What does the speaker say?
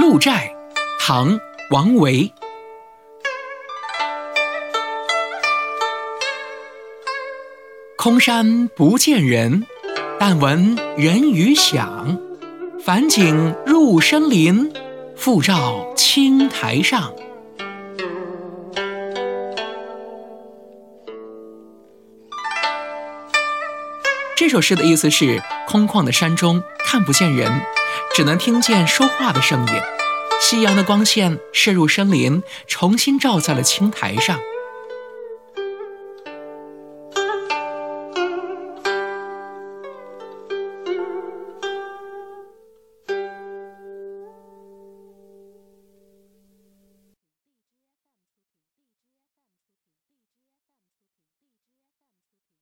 鹿柴，唐·王维。空山不见人，但闻人语响。返景入深林，复照青苔上。这首诗的意思是：空旷的山中看不见人，只能听见说话的声音。夕阳的光线射入森林，重新照在了青苔上。